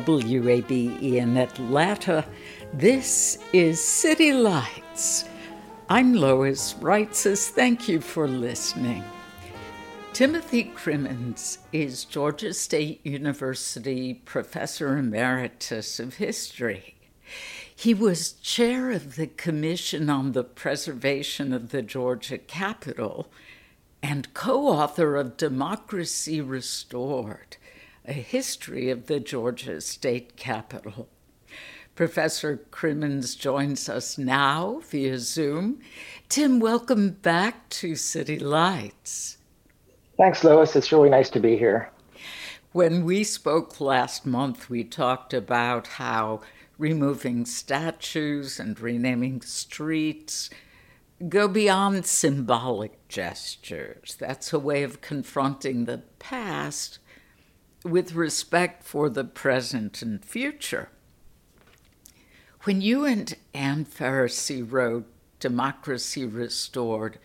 WABE in Atlanta. This is City Lights. I'm Lois Reitzes. Thank you for listening. Timothy Crimmins is Georgia State University Professor Emeritus of History. He was chair of the Commission on the Preservation of the Georgia Capitol and co author of Democracy Restored A History of the Georgia State Capitol. Professor Crimmins joins us now via Zoom. Tim, welcome back to City Lights. Thanks, Lois. It's really nice to be here. When we spoke last month, we talked about how removing statues and renaming streets go beyond symbolic gestures. That's a way of confronting the past with respect for the present and future. When you and Ann Farrisee wrote Democracy Restored,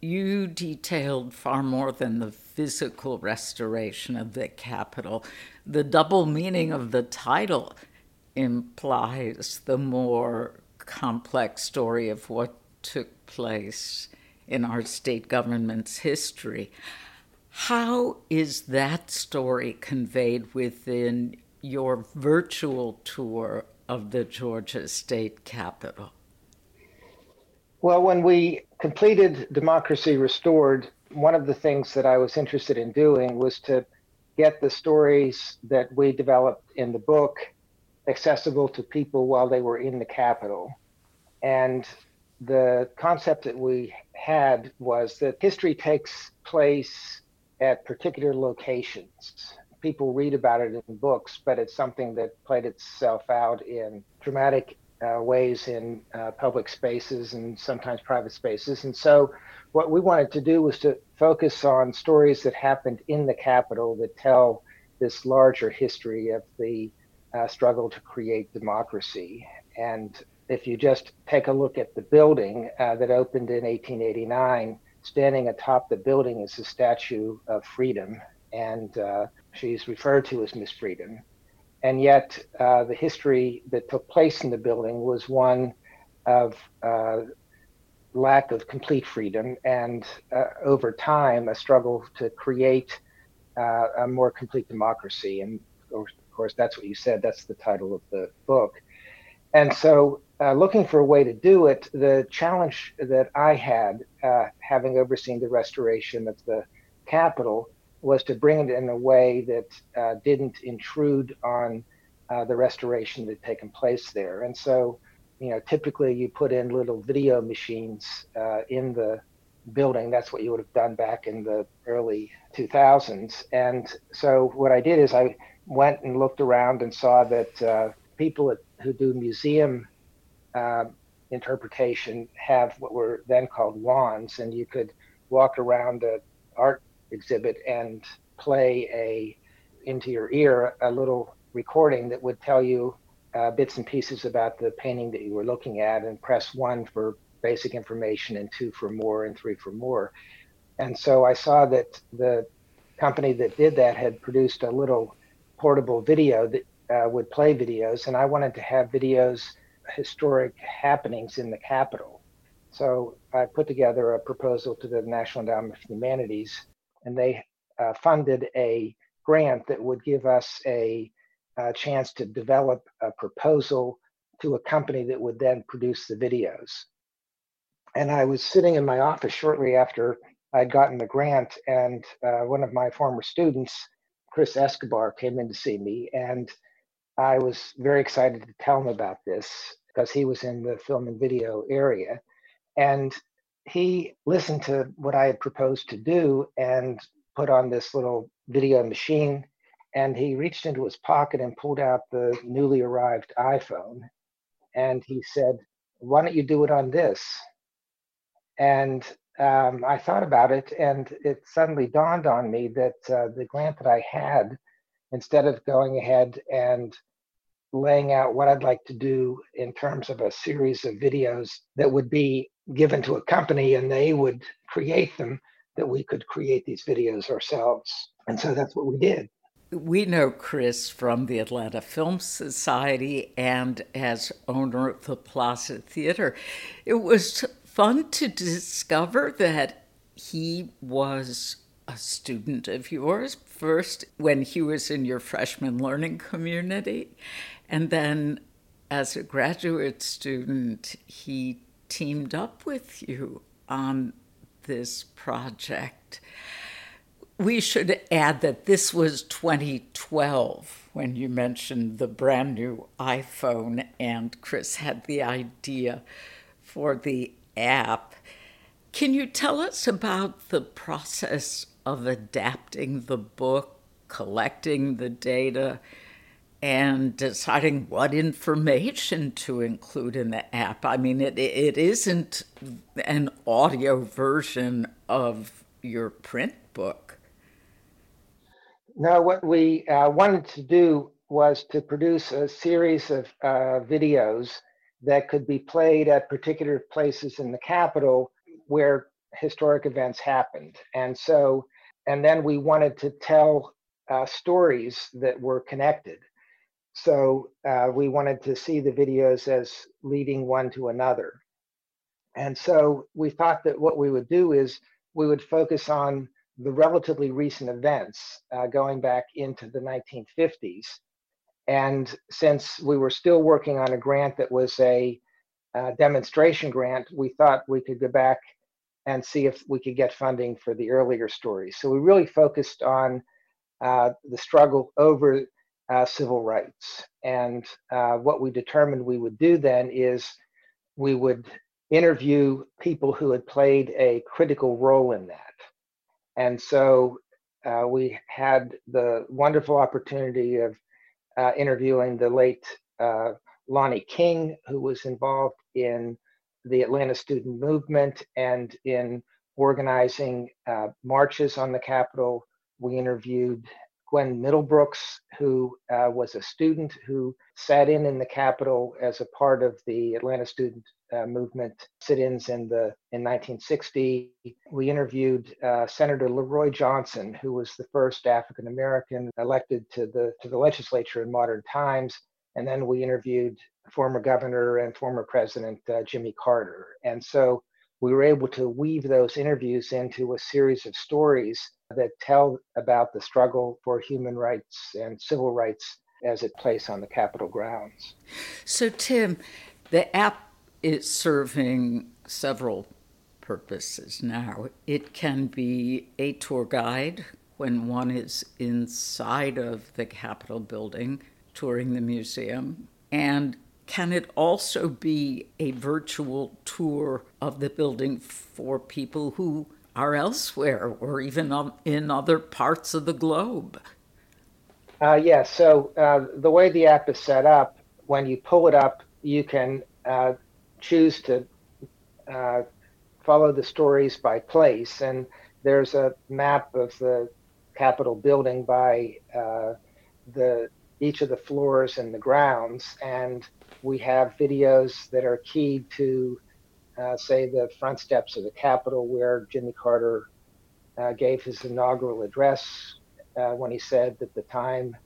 you detailed far more than the physical restoration of the Capitol. The double meaning of the title implies the more complex story of what took place in our state government's history. How is that story conveyed within your virtual tour of the Georgia State Capitol? Well, when we completed Democracy Restored, one of the things that I was interested in doing was to get the stories that we developed in the book accessible to people while they were in the Capitol. And the concept that we had was that history takes place at particular locations. People read about it in books, but it's something that played itself out in dramatic uh, ways in uh, public spaces and sometimes private spaces. And so, what we wanted to do was to focus on stories that happened in the Capitol that tell this larger history of the uh, struggle to create democracy. And if you just take a look at the building uh, that opened in 1889, standing atop the building is the Statue of Freedom, and uh, she's referred to as Miss Freedom. And yet, uh, the history that took place in the building was one of uh, lack of complete freedom, and uh, over time, a struggle to create a more complete democracy. And of course, that's what you said. That's the title of the book. And so uh, looking for a way to do it, the challenge that I had, uh, having overseen the restoration of the Capitol, was to bring it in a way that uh, didn't intrude on uh, the restoration that had taken place there. And so, you know, typically you put in little video machines uh, in the building. That's what you would have done back in the early 2000s. And so, what I did is I went and looked around and saw that uh, people at, who do museum uh, interpretation have what were then called wands, and you could walk around an art exhibit and play a into your ear a little recording that would tell you uh, bits and pieces about the painting that you were looking at, and press one for basic information, and two for more, and three for more. And so I saw that the company that did that had produced a little portable video that uh, would play videos, and I wanted to have videos historic happenings in the Capitol. So I put together a proposal to the National Endowment for the Humanities, and they uh, funded a grant that would give us a, a, chance to develop a proposal to a company that would then produce the videos. And I was sitting in my office shortly after I'd gotten the grant, and uh, one of my former students, Chris Escobar, came in to see me, and I was very excited to tell him about this because he was in the film and video area. And he listened to what I had proposed to do and put on this little video machine. And he reached into his pocket and pulled out the newly arrived iPhone. And he said, Why don't you do it on this? And um, I thought about it, and it suddenly dawned on me that uh, the grant that I had, instead of going ahead and laying out what I'd like to do in terms of a series of videos that would be given to a company and they would create them, that we could create these videos ourselves. And so that's what we did. we know Chris from the Atlanta Film Society and as owner of the Plaza Theater. It was fun to discover that he was a student of yours first when he was in your freshman learning community, and then as a graduate student, he teamed up with you on this project. We should add that this was 2012 when you mentioned the brand new iPhone, and Chris had the idea for the app. Can you tell us about the process of adapting the book, collecting the data, and deciding what information to include in the app? I mean, it, it isn't an audio version of your print book. No, what we uh, wanted to do was to produce a series of uh, videos that could be played at particular places in the Capitol where historic events happened. And so, and then we wanted to tell uh, stories that were connected. So uh, we wanted to see the videos as leading one to another. And so we thought that what we would do is we would focus on the relatively recent events uh, going back into the 1950s. And since we were still working on a grant that was a uh, demonstration grant, we thought we could go back and see if we could get funding for the earlier stories. So we really focused on uh, the struggle over uh, civil rights. And uh, what we determined we would do then is we would interview people who had played a critical role in that. And so uh, we had the wonderful opportunity of uh, interviewing the late uh, Lonnie King, who was involved in the Atlanta student movement and in organizing uh, marches on the Capitol. We interviewed Gwen Middlebrooks, who uh, was a student who sat in in the Capitol as a part of the Atlanta student uh, movement sit-ins in the in 1960. We interviewed uh, Senator LeRoy Johnson, who was the first African American elected to the to the legislature in modern times, and then we interviewed former governor and former president uh, Jimmy Carter. And so we were able to weave those interviews into a series of stories that tell about the struggle for human rights and civil rights as it plays on the Capitol grounds. So, Tim, the app is serving several purposes now. It can be a tour guide when one is inside of the Capitol building touring the museum, and can it also be a virtual tour of the building for people who are elsewhere or even in other parts of the globe? Uh, yes. Yeah, so uh, the way the app is set up, when you pull it up, you can uh, choose to uh, follow the stories by place. And there's a map of the Capitol building by uh, the each of the floors and the grounds. And we have videos that are keyed to, uh, say, the front steps of the Capitol, where Jimmy Carter uh, gave his inaugural address uh, when he said that the time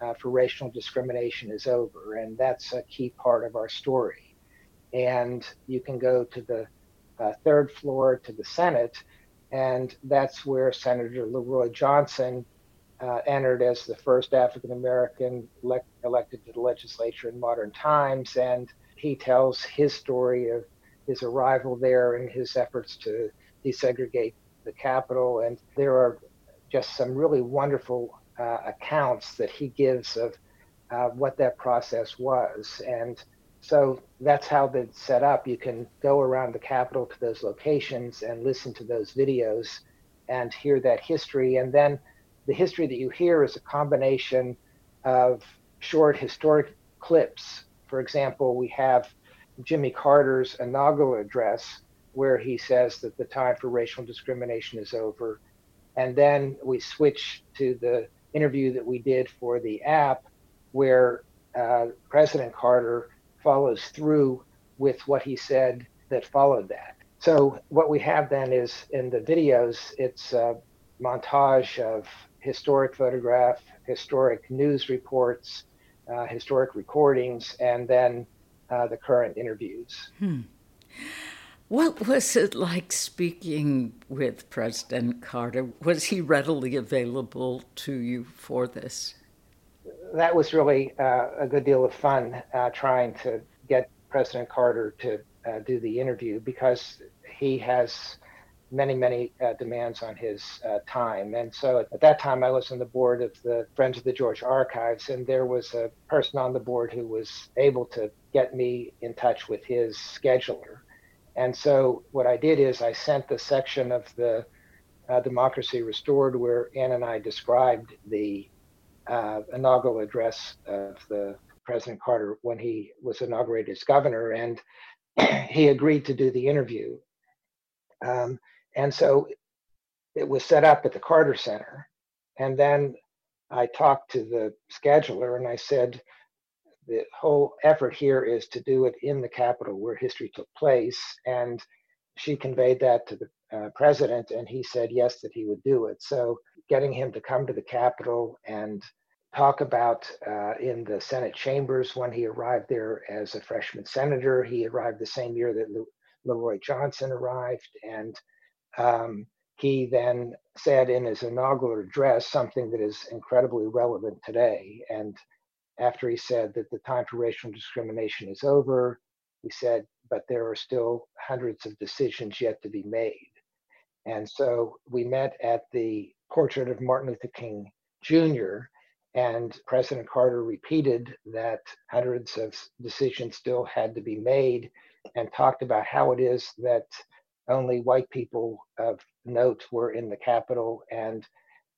uh, for racial discrimination is over. And that's a key part of our story. And you can go to the uh, third floor to the Senate, and that's where Senator LeRoy Johnson uh, entered as the first African American elect, elected to the legislature in modern times. And he tells his story of his arrival there and his efforts to desegregate the Capitol. And there are just some really wonderful uh, accounts that he gives of uh, what that process was. And so that's how it's set up. You can go around the Capitol to those locations and listen to those videos and hear that history. And then the history that you hear is a combination of short historic clips. For example, we have Jimmy Carter's inaugural address, where he says that the time for racial discrimination is over. And then we switch to the interview that we did for the app, where uh, President Carter follows through with what he said that followed that. So, what we have then is in the videos, it's a montage of historic photograph, historic news reports, uh, historic recordings, and then uh, the current interviews. Hmm. What was it like speaking with President Carter? Was he readily available to you for this? That was really uh, a good deal of fun uh, trying to get President Carter to uh, do the interview because he has many, many uh, demands on his uh, time. And so at that time, I was on the board of the Friends of the Georgia Archives, and there was a person on the board who was able to get me in touch with his scheduler. And so what I did is I sent the section of the uh, Democracy Restored where Ann and I described the uh, inaugural address of the President Carter when he was inaugurated as governor, and he agreed to do the interview. Um, and so it was set up at the Carter Center. And then I talked to the scheduler and I said, the whole effort here is to do it in the Capitol where history took place. And she conveyed that to the uh, president, and he said yes, that he would do it. So getting him to come to the Capitol and talk about uh, in the Senate chambers when he arrived there as a freshman senator. He arrived the same year that LeRoy Johnson arrived, and um, he then said in his inaugural address something that is incredibly relevant today. And after he said that the time for racial discrimination is over, he said, but there are still hundreds of decisions yet to be made. And so we met at the portrait of Martin Luther King Jr., and President Carter repeated that hundreds of decisions still had to be made and talked about how it is that only white people of note were in the Capitol, and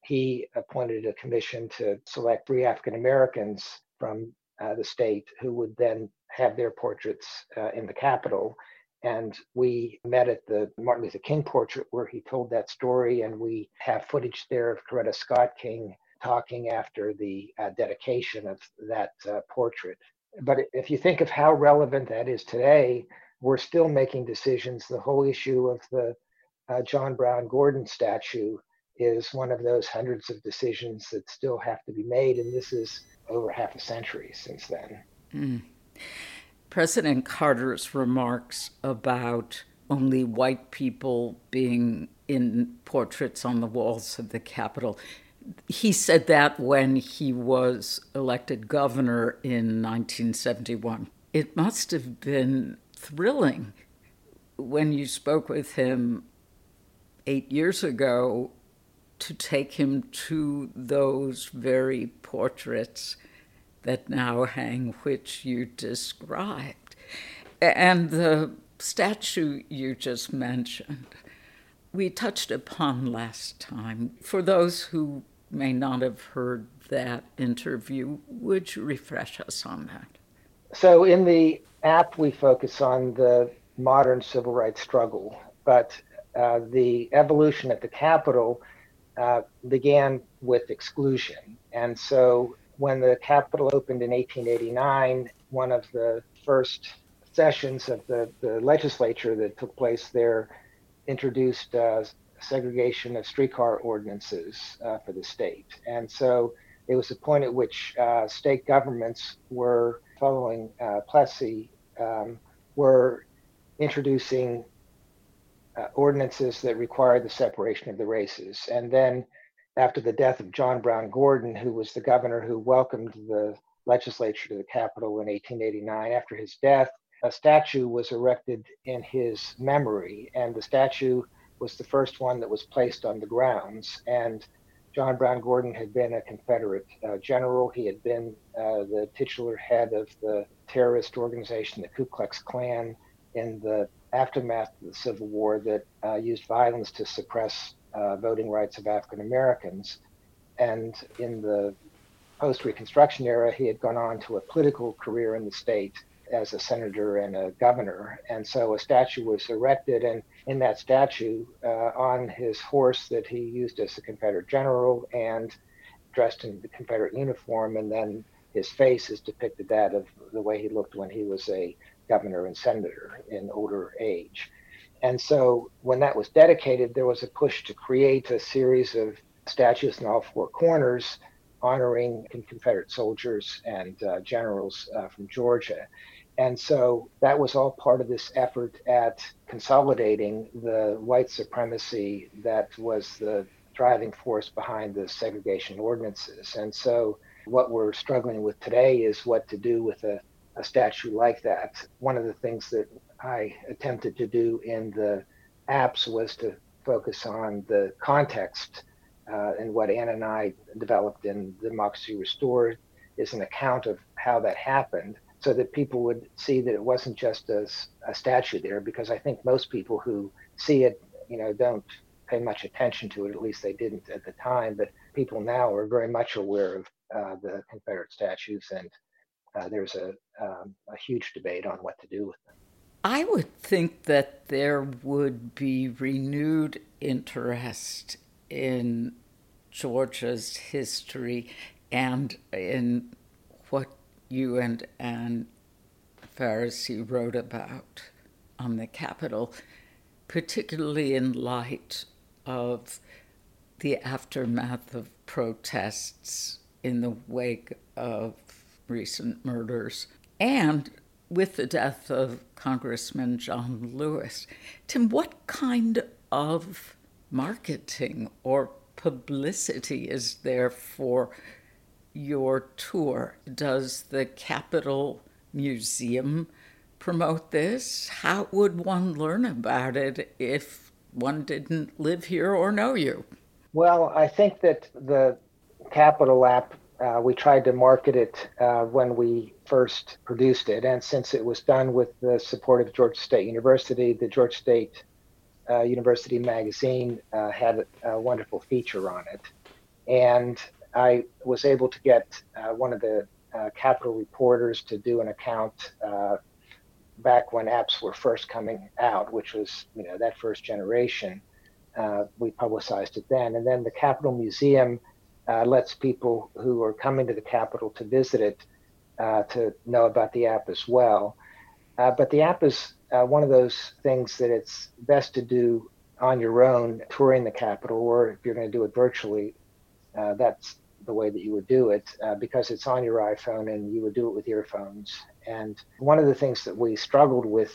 he appointed a commission to select three African Americans from uh, the state who would then have their portraits uh, in the Capitol. And we met at the Martin Luther King portrait where he told that story, and we have footage there of Coretta Scott King talking after the uh, dedication of that uh, portrait. But if you think of how relevant that is today, we're still making decisions. The whole issue of the uh, John Brown Gordon statue is one of those hundreds of decisions that still have to be made, and this is over half a century since then. Mm. President Carter's remarks about only white people being in portraits on the walls of the Capitol. He said that when he was elected governor in 1971. It must have been thrilling when you spoke with him eight years ago to take him to those very portraits that now hang, which you described. And the statue you just mentioned, we touched upon last time. For those who may not have heard that interview, would you refresh us on that? So, in the we focus on the modern civil rights struggle, but uh, the evolution at the Capitol uh, began with exclusion. And so, when the Capitol opened in 1889, one of the first sessions of the, the legislature that took place there introduced uh, segregation of streetcar ordinances uh, for the state. And so it was a point at which uh, state governments were following uh, Plessy um, were introducing uh, ordinances that required the separation of the races. And then, after the death of John Brown Gordon, who was the governor who welcomed the legislature to the Capitol in 1889, after his death, a statue was erected in his memory. And the statue was the first one that was placed on the grounds. And John Brown Gordon had been a Confederate uh, general. He had been uh, the titular head of the terrorist organization, the Ku Klux Klan, in the aftermath of the Civil War that uh, used violence to suppress uh, voting rights of African Americans. And in the post Reconstruction era, he had gone on to a political career in the state as a senator and a governor. And so a statue was erected, and in that statue, uh, on his horse that he used as a Confederate general and dressed in the Confederate uniform, and then his face is depicted that of the way he looked when he was a governor and senator in older age. And so when that was dedicated, there was a push to create a series of statues in all four corners honoring Confederate soldiers and uh, generals uh, from Georgia. And so that was all part of this effort at consolidating the white supremacy that was the driving force behind the segregation ordinances. And so what we're struggling with today is what to do with a, a statue like that. One of the things that I attempted to do in the apps was to focus on the context uh, and what Ann and I developed in Democracy Restored is an account of how that happened so that people would see that it wasn't just a, a statue there because I think most people who see it, you know, don't pay much attention to it. At least they didn't at the time. But people now are very much aware of uh, the Confederate statues, and uh, there's a, um, a huge debate on what to do with them. I would think that there would be renewed interest in Georgia's history and in you and Ann Farrisee wrote about on the Capitol, particularly in light of the aftermath of protests in the wake of recent murders and with the death of Congressman John Lewis. Tim, what kind of marketing or publicity is there for your tour? Does the Capitol Museum promote this? How would one learn about it if one didn't live here or know you? Well, I think that the Capitol app, uh, we tried to market it uh, when we first produced it. And since it was done with the support of Georgia State University, the Georgia State uh, University magazine uh, had a wonderful feature on it. And I was able to get uh, one of the uh, Capitol reporters to do an account uh, back when apps were first coming out, which was you know that first generation. Uh, we publicized it then, and then the Capitol Museum uh, lets people who are coming to the Capitol to visit it uh, to know about the app as well. but the app is one of those things that it's best to do on your own, touring the Capitol, or if you're going to do it virtually, uh, that's the way that you would do it uh, because it's on your iPhone and you would do it with earphones. And one of the things that we struggled with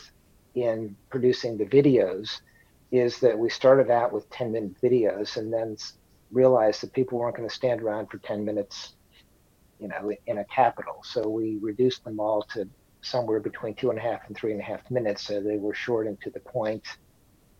in producing the videos is that we started out with 10 minute videos and then realized that people weren't going to stand around for 10 minutes, you know, in a Capitol. So we reduced them all to somewhere between two and a half and three and a half minutes. So they were short and to the point.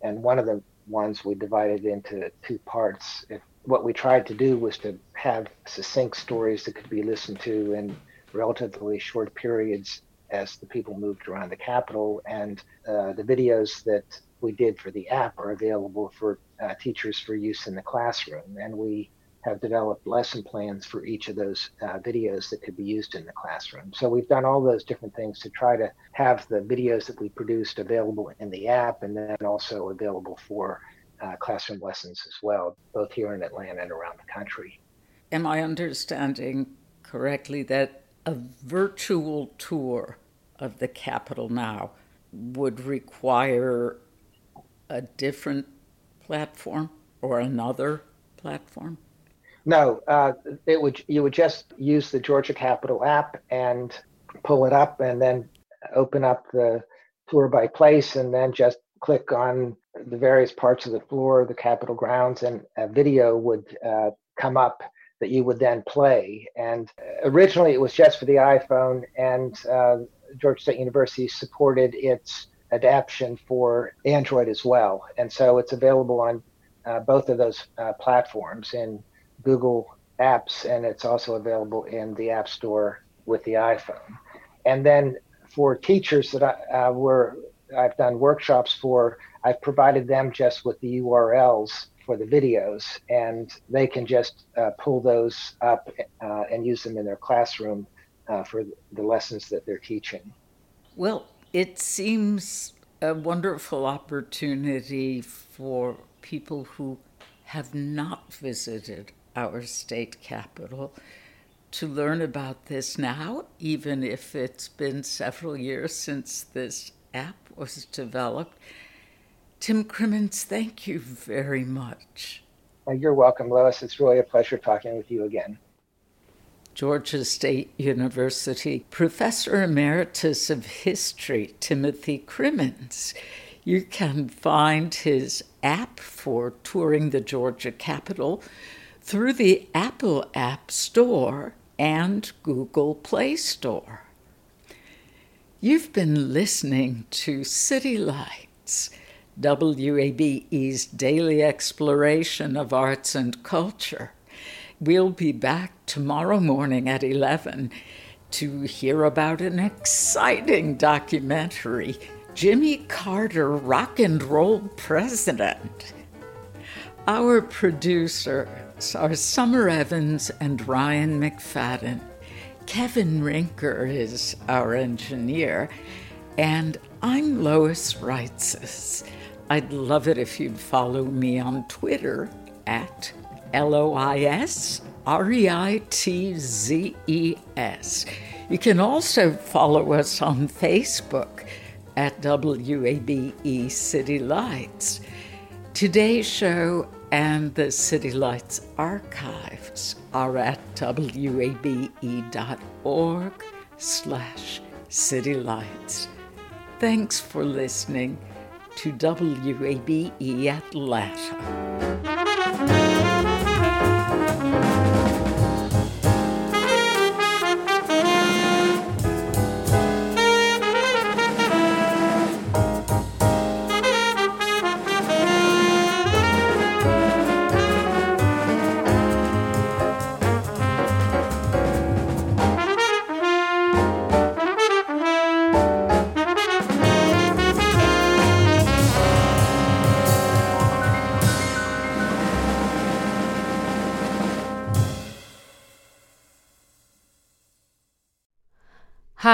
And one of the ones we divided into two parts. If what we tried to do was to have succinct stories that could be listened to in relatively short periods as the people moved around the Capitol. And uh, the videos that we did for the app are available for uh, teachers for use in the classroom. And we have developed lesson plans for each of those uh, videos that could be used in the classroom. So we've done all those different things to try to have the videos that we produced available in the app and then also available for uh, classroom lessons as well, both here in Atlanta and around the country. Am I understanding correctly that a virtual tour of the Capitol now would require a different platform or another platform? No, uh, it would. You would just use the Georgia Capitol app and pull it up, and then open up the tour by place, and then just click on the various parts of the floor, the Capitol grounds, and a video would uh, come up that you would then play. And originally, it was just for the iPhone, and uh, Georgia State University supported its adaptation for Android as well. And so it's available on uh, both of those uh, platforms in Google Apps, and it's also available in the App Store with the iPhone. And then for teachers that I, uh, were I've done workshops for, I've provided them just with the URLs for the videos, and they can just uh, pull those up uh, and use them in their classroom uh, for the lessons that they're teaching. Well, it seems a wonderful opportunity for people who have not visited our state capital to learn about this now, even if it's been several years since this app was developed. Tim Crimmins, thank you very much Uh, you're welcome, Lois. It's really a pleasure talking with you again. Georgia State University Professor Emeritus of History, Timothy Crimmins. You can find his app for touring the Georgia Capitol through the Apple App Store and Google Play Store. You've been listening to City Lights, WABE's daily exploration of arts and culture. We'll be back tomorrow morning at 11 to hear about an exciting documentary Jimmy Carter, Rock and Roll President. Our producers are Summer Evans and Ryan McFadden. Kevin Rinker is our engineer, and I'm Lois Reitzes. I'd love it if you'd follow me on Twitter at L O I S R E I T Z E S. You can also follow us on Facebook at WABE City Lights. Today's show and the City Lights archives are at wabe.org slash citylights. Thanks for listening to WABE Atlanta.